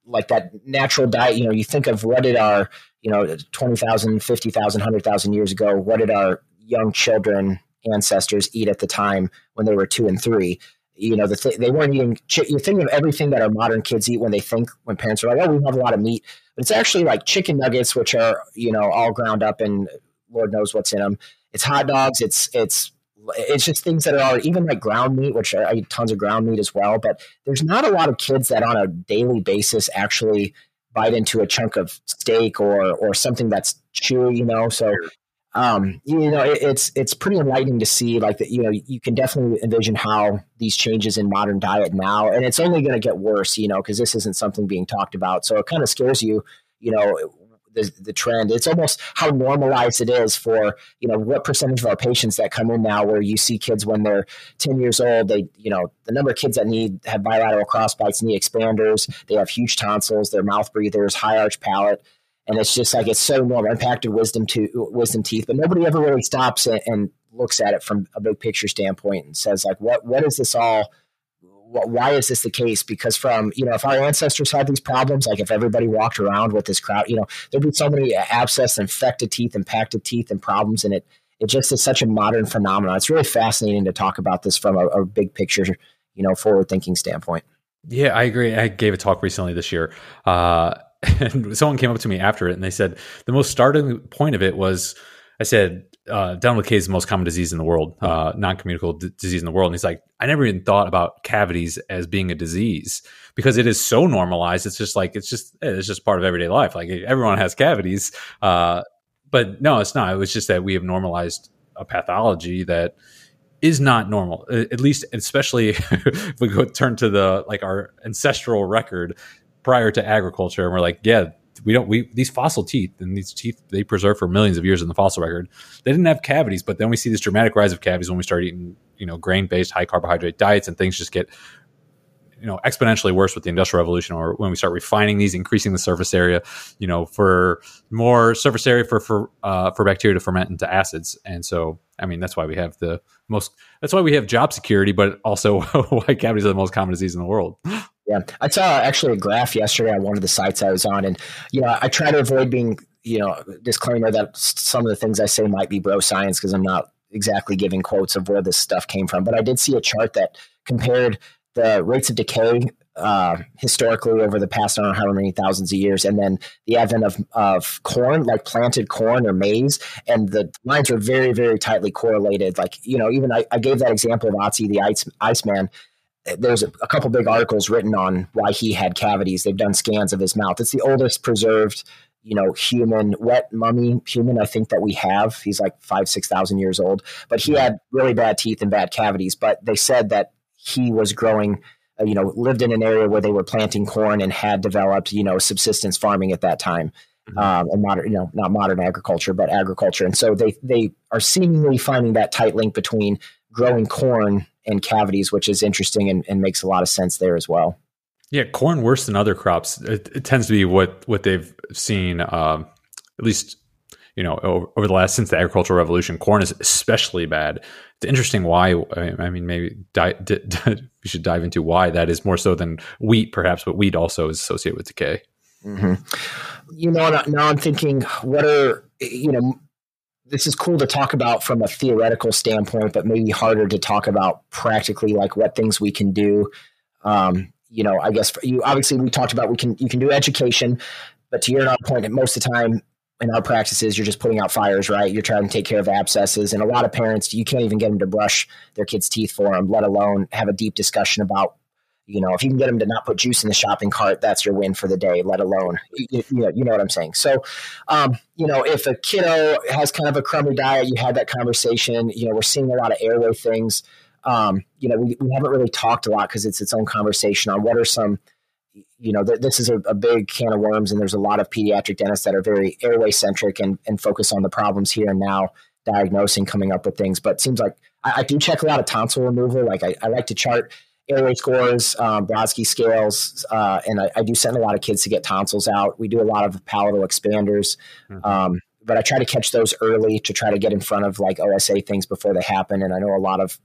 like that natural diet. You know, you think of what did our you know 20,000, 50,000, 100,000 years ago, what did our young children ancestors eat at the time when they were two and three? You know, the th- they weren't eating. You think of everything that our modern kids eat when they think when parents are like, "Oh, we have a lot of meat," but it's actually like chicken nuggets, which are you know all ground up and Lord knows what's in them it's hot dogs. It's it's it's just things that are even like ground meat, which I eat tons of ground meat as well. But there's not a lot of kids that on a daily basis actually bite into a chunk of steak or or something that's chewy, you know. So um, you know, it, it's it's pretty enlightening to see like that. You know, you can definitely envision how these changes in modern diet now, and it's only going to get worse. You know, because this isn't something being talked about. So it kind of scares you. You know, the, the trend. It's almost how normalized it is for, you know, what percentage of our patients that come in now where you see kids when they're 10 years old, they, you know, the number of kids that need have bilateral crossbites, knee expanders, they have huge tonsils, they're mouth breathers, high arch palate. And it's just like it's so normal, impacted wisdom to wisdom teeth, but nobody ever really stops and looks at it from a big picture standpoint and says like, what what is this all why is this the case? Because from you know, if our ancestors had these problems, like if everybody walked around with this crowd, you know, there'd be so many abscess, infected teeth, impacted teeth, and problems, and it it just is such a modern phenomenon. It's really fascinating to talk about this from a, a big picture, you know, forward thinking standpoint. Yeah, I agree. I gave a talk recently this year. Uh, <laughs> and someone came up to me after it and they said the most startling point of it was I said, uh, dental decay is the most common disease in the world, uh, non communicable d- disease in the world. And he's like, I never even thought about cavities as being a disease because it is so normalized. It's just like, it's just, eh, it's just part of everyday life. Like everyone has cavities. Uh, but no, it's not. It was just that we have normalized a pathology that is not normal. At least, especially <laughs> if we go turn to the like our ancestral record prior to agriculture, and we're like, yeah, we don't we these fossil teeth and these teeth they preserve for millions of years in the fossil record. They didn't have cavities, but then we see this dramatic rise of cavities when we start eating you know grain based high carbohydrate diets and things just get you know exponentially worse with the industrial revolution or when we start refining these increasing the surface area you know for more surface area for for uh, for bacteria to ferment into acids and so i mean that's why we have the most that's why we have job security but also <laughs> why cavities are the most common disease in the world yeah i saw actually a graph yesterday on one of the sites i was on and you know i try to avoid being you know disclaimer that some of the things i say might be bro science because i'm not exactly giving quotes of where this stuff came from but i did see a chart that compared the rates of decay uh, historically over the past I don't know how many thousands of years, and then the advent of, of corn, like planted corn or maize, and the lines are very, very tightly correlated. Like, you know, even I, I gave that example of Otzi the Ice, Iceman. There's a, a couple big articles written on why he had cavities. They've done scans of his mouth. It's the oldest preserved you know, human wet mummy human. I think that we have. He's like five, six thousand years old, but he had really bad teeth and bad cavities. But they said that he was growing uh, you know lived in an area where they were planting corn and had developed you know subsistence farming at that time mm-hmm. um, and modern you know not modern agriculture but agriculture and so they they are seemingly finding that tight link between growing corn and cavities which is interesting and, and makes a lot of sense there as well. Yeah corn worse than other crops. It, it tends to be what what they've seen um, at least you know over, over, the last since the agricultural revolution corn is especially bad. It's interesting why i mean maybe di- di- <laughs> we should dive into why that is more so than wheat perhaps but wheat also is associated with decay. Mm-hmm. you know now i'm thinking what are you know this is cool to talk about from a theoretical standpoint but maybe harder to talk about practically like what things we can do um, you know i guess you obviously we talked about we can you can do education but to your point most of the time in our practices, you're just putting out fires, right? You're trying to take care of abscesses. And a lot of parents, you can't even get them to brush their kids' teeth for them, let alone have a deep discussion about, you know, if you can get them to not put juice in the shopping cart, that's your win for the day, let alone, you, know, you know what I'm saying? So, um, you know, if a kiddo has kind of a crummy diet, you had that conversation, you know, we're seeing a lot of airway things. Um, you know, we, we haven't really talked a lot because it's its own conversation on what are some – you know, th- this is a, a, big can of worms, and there's a lot of pediatric dentists that are very airway centric and, and focus on the problems here and now, diagnosing, coming up with things. But it seems like I, I do check a lot of tonsil removal. Like I, I like to chart airway scores, um, Brodsky scales, uh, and I, I, do send a lot of kids to get tonsils out. We do a lot of palatal expanders. Mm-hmm. Um, but I try to catch those early to try to get in front of like OSA things before they happen. And I know a lot of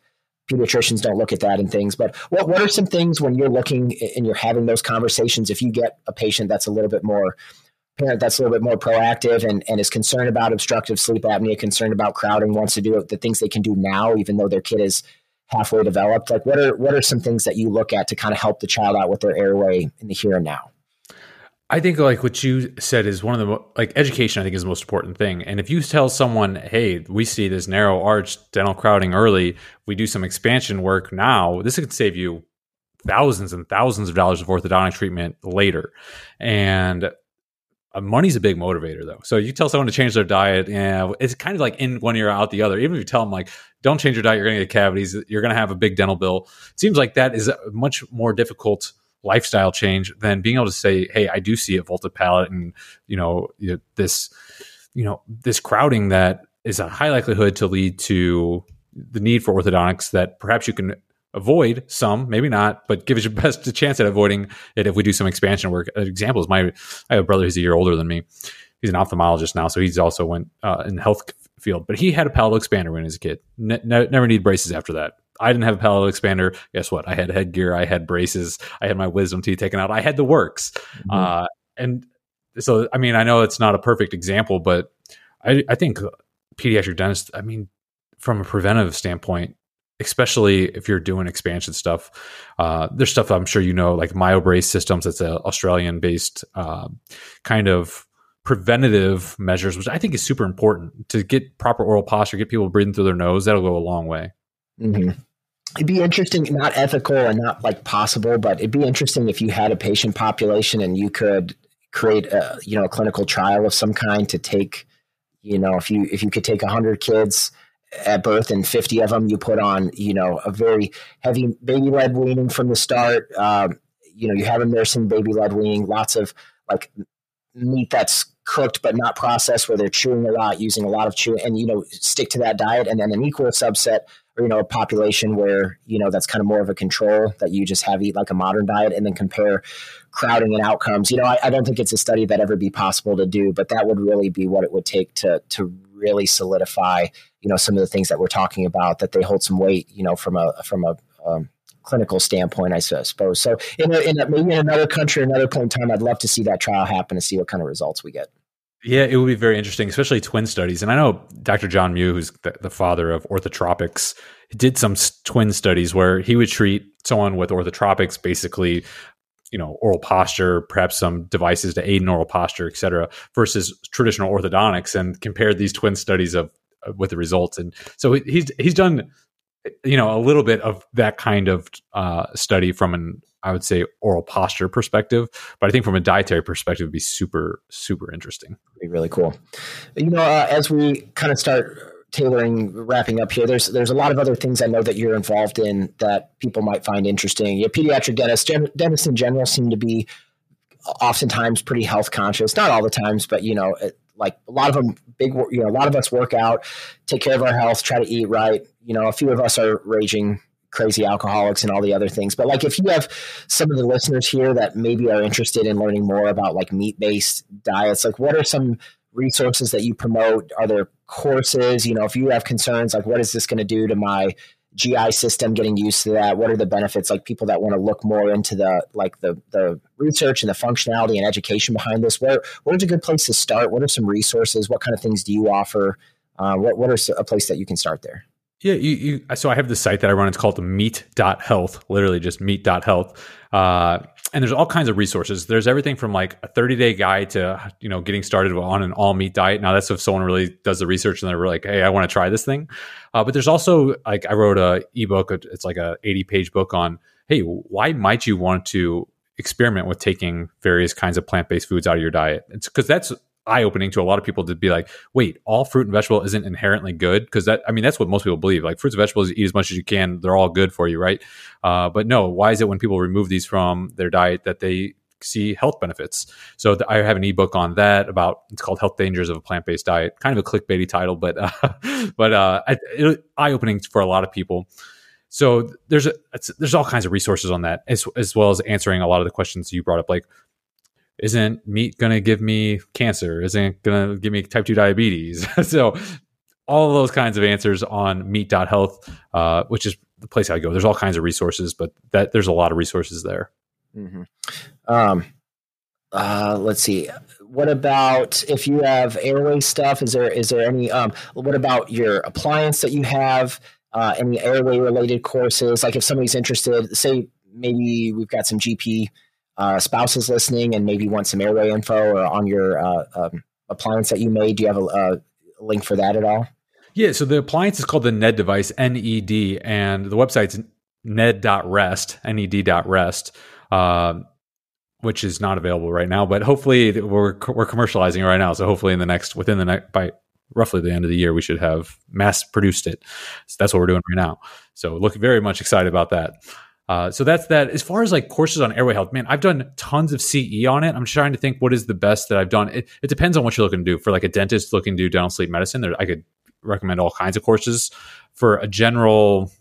pediatricians don't look at that and things. But what what are some things when you're looking and you're having those conversations? If you get a patient that's a little bit more parent that's a little bit more proactive and, and is concerned about obstructive sleep apnea, concerned about crowding, wants to do the things they can do now, even though their kid is halfway developed. Like what are what are some things that you look at to kind of help the child out with their airway in the here and now? I think like what you said is one of the like education. I think is the most important thing. And if you tell someone, "Hey, we see this narrow arch dental crowding early. We do some expansion work now. This could save you thousands and thousands of dollars of orthodontic treatment later." And Uh, money's a big motivator, though. So you tell someone to change their diet, yeah, it's kind of like in one ear out the other. Even if you tell them like, "Don't change your diet, you're going to get cavities. You're going to have a big dental bill." It seems like that is a much more difficult lifestyle change than being able to say, "Hey, I do see a vaulted palate, and you know this, you know this crowding that is a high likelihood to lead to the need for orthodontics that perhaps you can avoid some, maybe not, but give us your <laughs> best chance at avoiding it if we do some expansion work. An example is my I have a brother who's a year older than me. He's an ophthalmologist now, so he's also went uh, in the health field, but he had a palatal expander when he was a kid. Ne- ne- never need braces after that. I didn't have a palatal expander. Guess what? I had headgear. I had braces. I had my wisdom teeth taken out. I had the works. Mm-hmm. Uh, and so, I mean, I know it's not a perfect example, but I, I think pediatric dentists, I mean, from a preventive standpoint, especially if you're doing expansion stuff. Uh, there's stuff I'm sure you know, like MyoBrace Systems. That's an Australian based uh, kind of preventative measures, which I think is super important to get proper oral posture, get people breathing through their nose. That'll go a long way. Mm-hmm. It'd be interesting, not ethical and not like possible, but it'd be interesting if you had a patient population and you could create a you know a clinical trial of some kind to take, you know, if you if you could take hundred kids at birth and 50 of them you put on you know a very heavy baby led weaning from the start. Um, you know you have them nursing baby led weaning lots of like meat that's cooked but not processed where they're chewing a lot using a lot of chewing and you know stick to that diet and then an equal subset or you know a population where you know that's kind of more of a control that you just have eat like a modern diet and then compare crowding and outcomes. You know I, I don't think it's a study that ever be possible to do but that would really be what it would take to to really solidify you know some of the things that we're talking about that they hold some weight you know from a from a um, clinical standpoint, I suppose. So, in, a, in a, maybe in another country, another point in time, I'd love to see that trial happen and see what kind of results we get. Yeah, it would be very interesting, especially twin studies. And I know Dr. John Mew, who's the, the father of orthotropics, did some twin studies where he would treat someone with orthotropics, basically, you know, oral posture, perhaps some devices to aid in oral posture, et cetera, versus traditional orthodontics, and compared these twin studies of with the results. And so he's he's done you know a little bit of that kind of uh, study from an I would say oral posture perspective, but I think from a dietary perspective, would be super super interesting. Be really cool. You know, uh, as we kind of start tailoring, wrapping up here, there's there's a lot of other things I know that you're involved in that people might find interesting. Yeah, pediatric dentists, gen- dentists in general, seem to be oftentimes pretty health conscious. Not all the times, but you know, like a lot of them, big, you know, a lot of us work out, take care of our health, try to eat right you know, a few of us are raging crazy alcoholics and all the other things. But like if you have some of the listeners here that maybe are interested in learning more about like meat based diets, like what are some resources that you promote? Are there courses? You know, if you have concerns, like what is this going to do to my GI system getting used to that? What are the benefits? Like people that want to look more into the like the the research and the functionality and education behind this. Where where's a good place to start? What are some resources? What kind of things do you offer? Uh, what what are a place that you can start there? Yeah, you, you, so I have this site that I run. It's called the meat.health, literally just meat.health. Uh, and there's all kinds of resources. There's everything from like a 30 day guide to, you know, getting started on an all meat diet. Now that's if someone really does the research and they're like, Hey, I want to try this thing. Uh, but there's also like, I wrote a ebook. It's like a 80 page book on, Hey, why might you want to experiment with taking various kinds of plant-based foods out of your diet? It's because that's eye opening to a lot of people to be like, wait, all fruit and vegetable isn't inherently good because that I mean that's what most people believe. Like fruits and vegetables, eat as much as you can; they're all good for you, right? Uh, but no, why is it when people remove these from their diet that they see health benefits? So th- I have an ebook on that about it's called "Health Dangers of a Plant Based Diet." Kind of a clickbaity title, but uh, <laughs> but uh, eye opening for a lot of people. So there's a, there's all kinds of resources on that, as as well as answering a lot of the questions you brought up, like isn't meat going to give me cancer? Isn't going to give me type 2 diabetes? <laughs> so, all those kinds of answers on meat.health, uh, which is the place I go. There's all kinds of resources, but that there's a lot of resources there. Mm-hmm. Um, uh, let's see. What about if you have airway stuff? Is there is there any? Um, what about your appliance that you have? Uh, any airway related courses? Like if somebody's interested, say maybe we've got some GP uh, spouses listening and maybe want some airway info or on your uh, um, appliance that you made, do you have a, a, link for that at all? Yeah, so the appliance is called the NED device, N E D, and the website's ned.rest, ned.rest, uh, which is not available right now, but hopefully we're, we're commercializing it right now. So hopefully in the next, within the next, by roughly the end of the year, we should have mass produced it. So that's what we're doing right now. So look very much excited about that. Uh, so that's that. As far as like courses on airway health, man, I've done tons of CE on it. I'm trying to think what is the best that I've done. It, it depends on what you're looking to do. For like a dentist looking to do dental sleep medicine, there, I could recommend all kinds of courses. For a general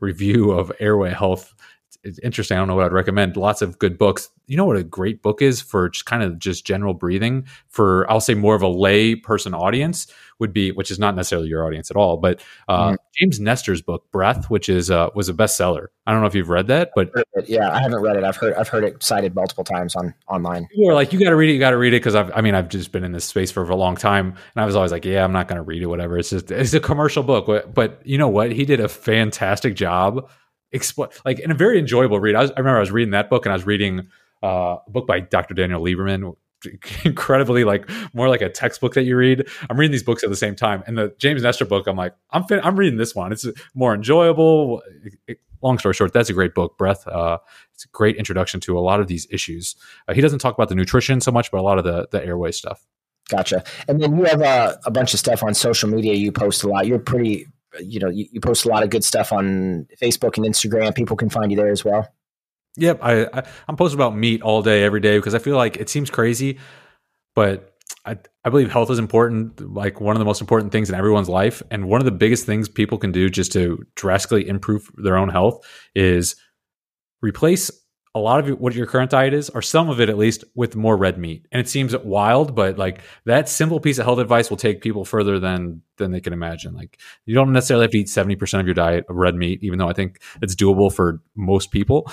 review of airway health, it's interesting. I don't know what I'd recommend. Lots of good books. You know what a great book is for just kind of just general breathing for I'll say more of a lay person audience would be, which is not necessarily your audience at all, but uh, mm James Nestor's book Breath, which is uh, was a bestseller. I don't know if you've read that, but yeah, I haven't read it. I've heard I've heard it cited multiple times on online. People are like, you got to read it, you got to read it because I've I mean I've just been in this space for a long time, and I was always like, yeah, I'm not going to read it, whatever. It's just it's a commercial book, but, but you know what? He did a fantastic job explain like in a very enjoyable read. I, was, I, remember I was reading that book and I was reading uh, a book by Dr. Daniel Lieberman, <laughs> incredibly like more like a textbook that you read. I'm reading these books at the same time, and the James Nestor book, I'm like, I'm fin- I'm reading this one. It's more enjoyable. Long story short, that's a great book. Breath. Uh, it's a great introduction to a lot of these issues. Uh, he doesn't talk about the nutrition so much, but a lot of the the airway stuff. Gotcha. And then you have uh, a bunch of stuff on social media. You post a lot. You're pretty you know, you, you, post a lot of good stuff on Facebook and Instagram. People can find you there as well. Yep, I, I am posting about meat all day, every day because I feel like it seems crazy, but I I believe health is important, like one of the most important things in everyone's life, and one of the biggest things people can do just to drastically improve their own health is replace a lot of what your current diet is, or some of it at least, with more red meat. And it seems wild, but like that simple piece of health advice will take people further than than they can imagine. Like you don't necessarily have to eat seventy percent of your diet of red meat, even though I think it's doable for most people.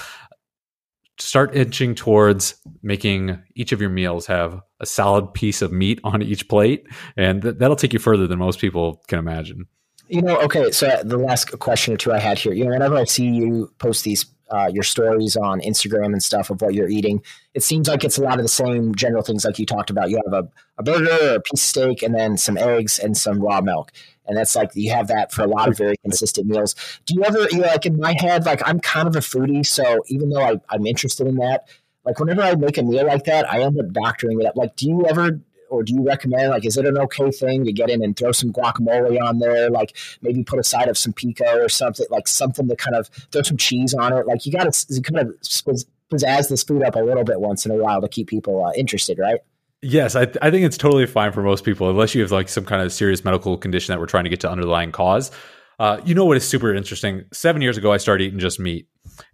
Start inching towards making each of your meals have a solid piece of meat on each plate, and th- that'll take you further than most people can imagine. You know, okay. So the last question or two I had here, you know, whenever I see you post these uh, your stories on Instagram and stuff of what you're eating, it seems like it's a lot of the same general things like you talked about. You have a, a burger or a piece of steak and then some eggs and some raw milk. And that's like you have that for a lot of very consistent meals. Do you ever, you know, like in my head, like I'm kind of a foodie. So even though I, I'm interested in that, like whenever I make a meal like that, I end up doctoring it up. Like, do you ever or do you recommend like is it an okay thing to get in and throw some guacamole on there like maybe put a side of some pico or something like something to kind of throw some cheese on it like you got to kind of pizzazz this food up a little bit once in a while to keep people uh, interested right Yes, I, th- I think it's totally fine for most people, unless you have like some kind of serious medical condition that we're trying to get to underlying cause. Uh, you know what is super interesting? Seven years ago, I started eating just meat,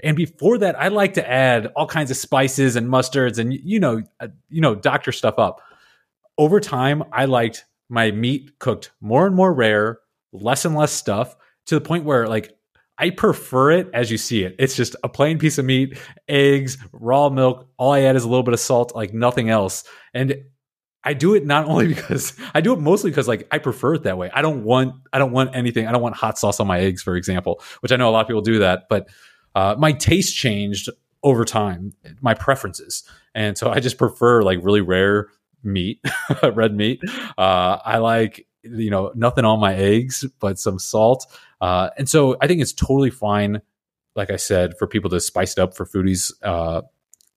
and before that, I like to add all kinds of spices and mustards and you know, uh, you know, doctor stuff up over time, I liked my meat cooked more and more rare, less and less stuff to the point where like I prefer it as you see it. It's just a plain piece of meat, eggs, raw milk. All I add is a little bit of salt, like nothing else. And I do it not <laughs> only because I do it mostly because like I prefer it that way. I don't want I don't want anything. I don't want hot sauce on my eggs, for example, which I know a lot of people do that. But uh, my taste changed over time, my preferences, and so I just prefer like really rare meat, <laughs> red meat. Uh, I like you know nothing on my eggs but some salt, uh, and so I think it's totally fine. Like I said, for people to spice it up for foodies, uh,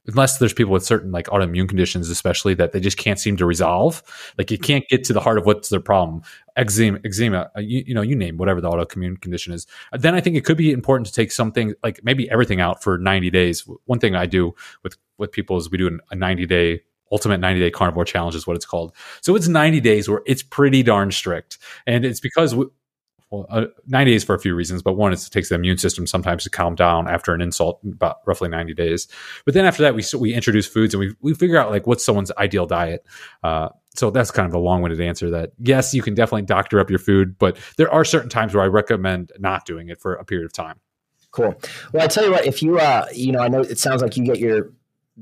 unless there's people with certain like autoimmune conditions, especially that they just can't seem to resolve. Like you can't get to the heart of what's their problem. Eczema, eczema, uh, you, you know, you name whatever the autoimmune condition is. Then I think it could be important to take something like maybe everything out for 90 days. One thing I do with with people is we do a 90 day ultimate 90 day carnivore challenge is what it's called. So it's 90 days where it's pretty darn strict. And it's because we, well, uh, 90 days for a few reasons, but one is it takes the immune system sometimes to calm down after an insult, about roughly 90 days. But then after that, we we introduce foods and we we figure out like what's someone's ideal diet. Uh, so that's kind of a long-winded answer. That yes, you can definitely doctor up your food, but there are certain times where I recommend not doing it for a period of time. Cool. Well, I tell you what, if you uh, you know, I know it sounds like you get your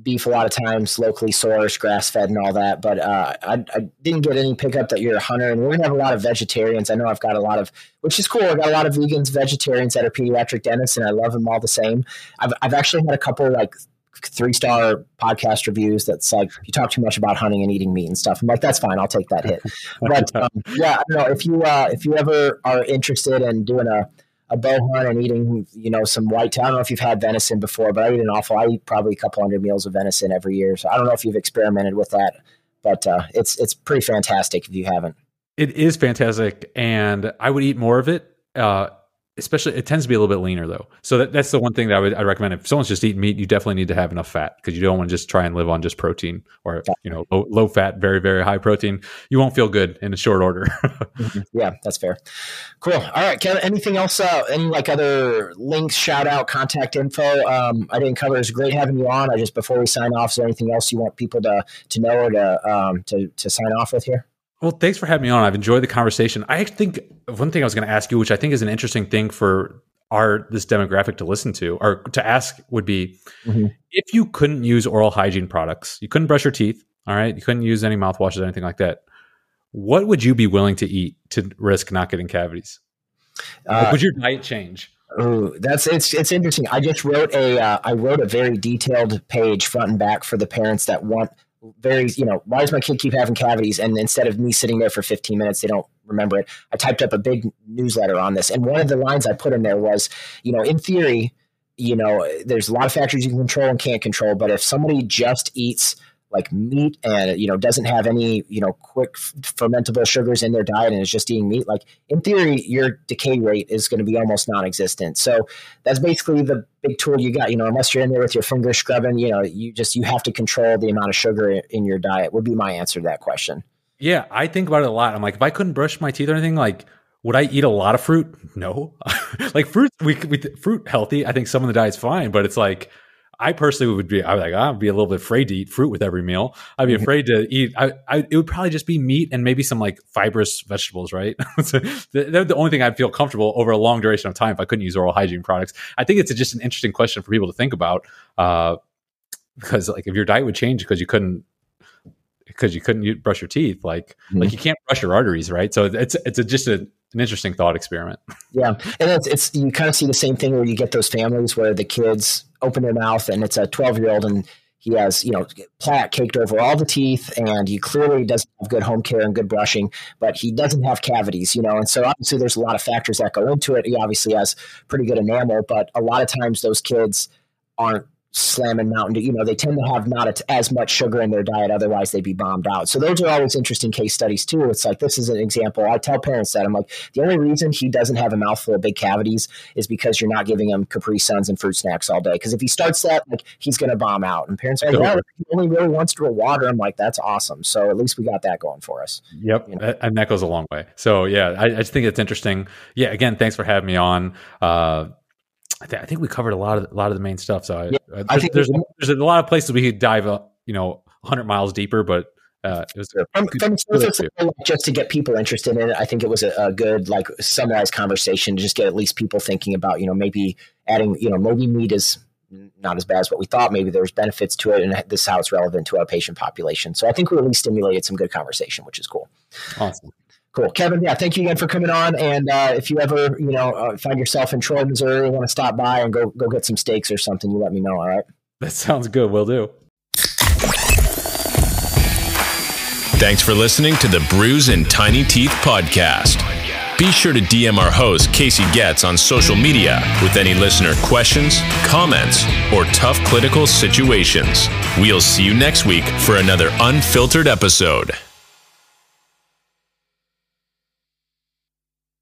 beef a lot of times locally sourced, grass fed, and all that. But uh, I, I, didn't get any pickup that you're a hunter, and we're gonna have a lot of vegetarians. I know I've got a lot of, which is cool. I've got a lot of vegans, vegetarians that are pediatric dentists, and I love them all the same. I've I've actually had a couple like three star podcast reviews that's like you talk too much about hunting and eating meat and stuff. I'm like that's fine, I'll take that hit. <laughs> But um, yeah, I don't know if you uh, if you ever are interested in doing a a bow hunt and eating, you know, some white. I don't know if you've had venison before, but I eat an awful. I eat probably a couple hundred meals of venison every year. So I don't know if you've experimented with that, but uh, it's it's pretty fantastic if you haven't. It is fantastic, and I would eat more of it. Uh, especially it tends to be a little bit leaner though. So that, that's the one thing that I would I recommend. If someone's just eating meat, you definitely need to have enough fat because you don't want to just try and live on just protein or you know low, low fat, very very high protein. You won't feel good in a short order. <laughs> mm-hmm. Yeah, that's fair. Cool. All right, Kevin. Anything else? Uh, any like other links, shout out, contact info? Um, I didn't cover. It's great having you on. I just before we sign off, is there anything else you want people to to know or to um, to to sign off with here? Well, thanks for having me on. I've enjoyed the conversation. I think one thing I was going to ask you, which I think is an interesting thing for our this demographic to listen to or to ask, would be mm-hmm. if you couldn't use oral hygiene products, you couldn't brush your teeth, all right, you couldn't use any mouthwashes, or anything like that. What would you be willing to eat to risk not getting cavities? Uh, would your diet change? Ooh, that's it's it's interesting. I just wrote a uh, I wrote a very detailed page front and back for the parents that want very, you know, why does my kid keep having cavities? And instead of me sitting there for 15 minutes, they don't remember it. I typed up a big newsletter on this. And one of the lines I put in there was, you know, in theory, you know, there's a lot of factors you can control and can't control. But if somebody just eats like meat and you know doesn't have any you know quick fermentable sugars in their diet and is just eating meat like in theory your decay rate is going to be almost non-existent so that's basically the big tool you got you know unless you're in there with your fingers scrubbing you know you just you have to control the amount of sugar in your diet would be my answer to that question yeah i think about it a lot i'm like if i couldn't brush my teeth or anything like would I eat a lot of fruit? No. <laughs> like fruit, we, we fruit healthy. I think some of the diet's fine, but it's like I personally would be, I would like, I'd be a little bit afraid to eat fruit with every meal. I'd be mm-hmm. afraid to eat, I, I, it would probably just be meat and maybe some like fibrous vegetables, right? <laughs> so they're the only thing I'd feel comfortable over a long duration of time if I couldn't use oral hygiene products. I think it's a, just an interesting question for people to think about. Uh, because like if your diet would change because you couldn't because you couldn't brush your teeth like mm-hmm. like you can't brush your arteries right so it's it's a, just a, an interesting thought experiment yeah and it's, it's you kind of see the same thing where you get those families where the kids open their mouth and it's a 12 year old and he has you know plaque caked over all the teeth and he clearly doesn't have good home care and good brushing but he doesn't have cavities you know and so obviously there's a lot of factors that go into it. He obviously has pretty good enamel but a lot of times those kids aren't slamming Mountain Dew. You know, they tend to have not as much sugar in their diet, otherwise they'd be bombed out. So those are always interesting case studies too. It's like this is an example. I tell parents that I'm like the only reason he doesn't have a mouthful of big cavities is because you're not giving him Capri Suns and fruit snacks all day. Because if he starts that, like he's going to bomb out. And parents are like, yeah, he only really wants to water. I'm like, that's awesome. So at least we got that going for us. Yep, you know? and that goes a long way. So yeah, I, I just think it's interesting. Yeah, again, thanks for having me on. Uh, I, th- I, think we covered a lot of a lot of the main stuff. So I, yeah, uh, I think there's a, there's a lot of places we could dive, uh, you know, 100 miles deeper, but uh, it was from, from really just to get people interested in it. I think it was a, a, good like summarized conversation to just get at least people thinking about you know maybe adding you know maybe meat is not as bad as what we thought. Maybe there's benefits to it, and this is how it's relevant to our patient population. So I think we at least stimulated some good conversation, which is cool. Awesome. Cool, Kevin. Yeah, thank you again for coming on. And uh, if you ever, you know, uh, find yourself in Troy, Missouri, want to stop by and go go get some steaks or something, you let me know. All right. That sounds good. We'll do. Thanks for listening to the Brews and Tiny Teeth podcast. Be sure to DM our host, Casey Getz, on social media with any listener questions, comments, or tough clinical situations. We'll see you next week for another unfiltered episode.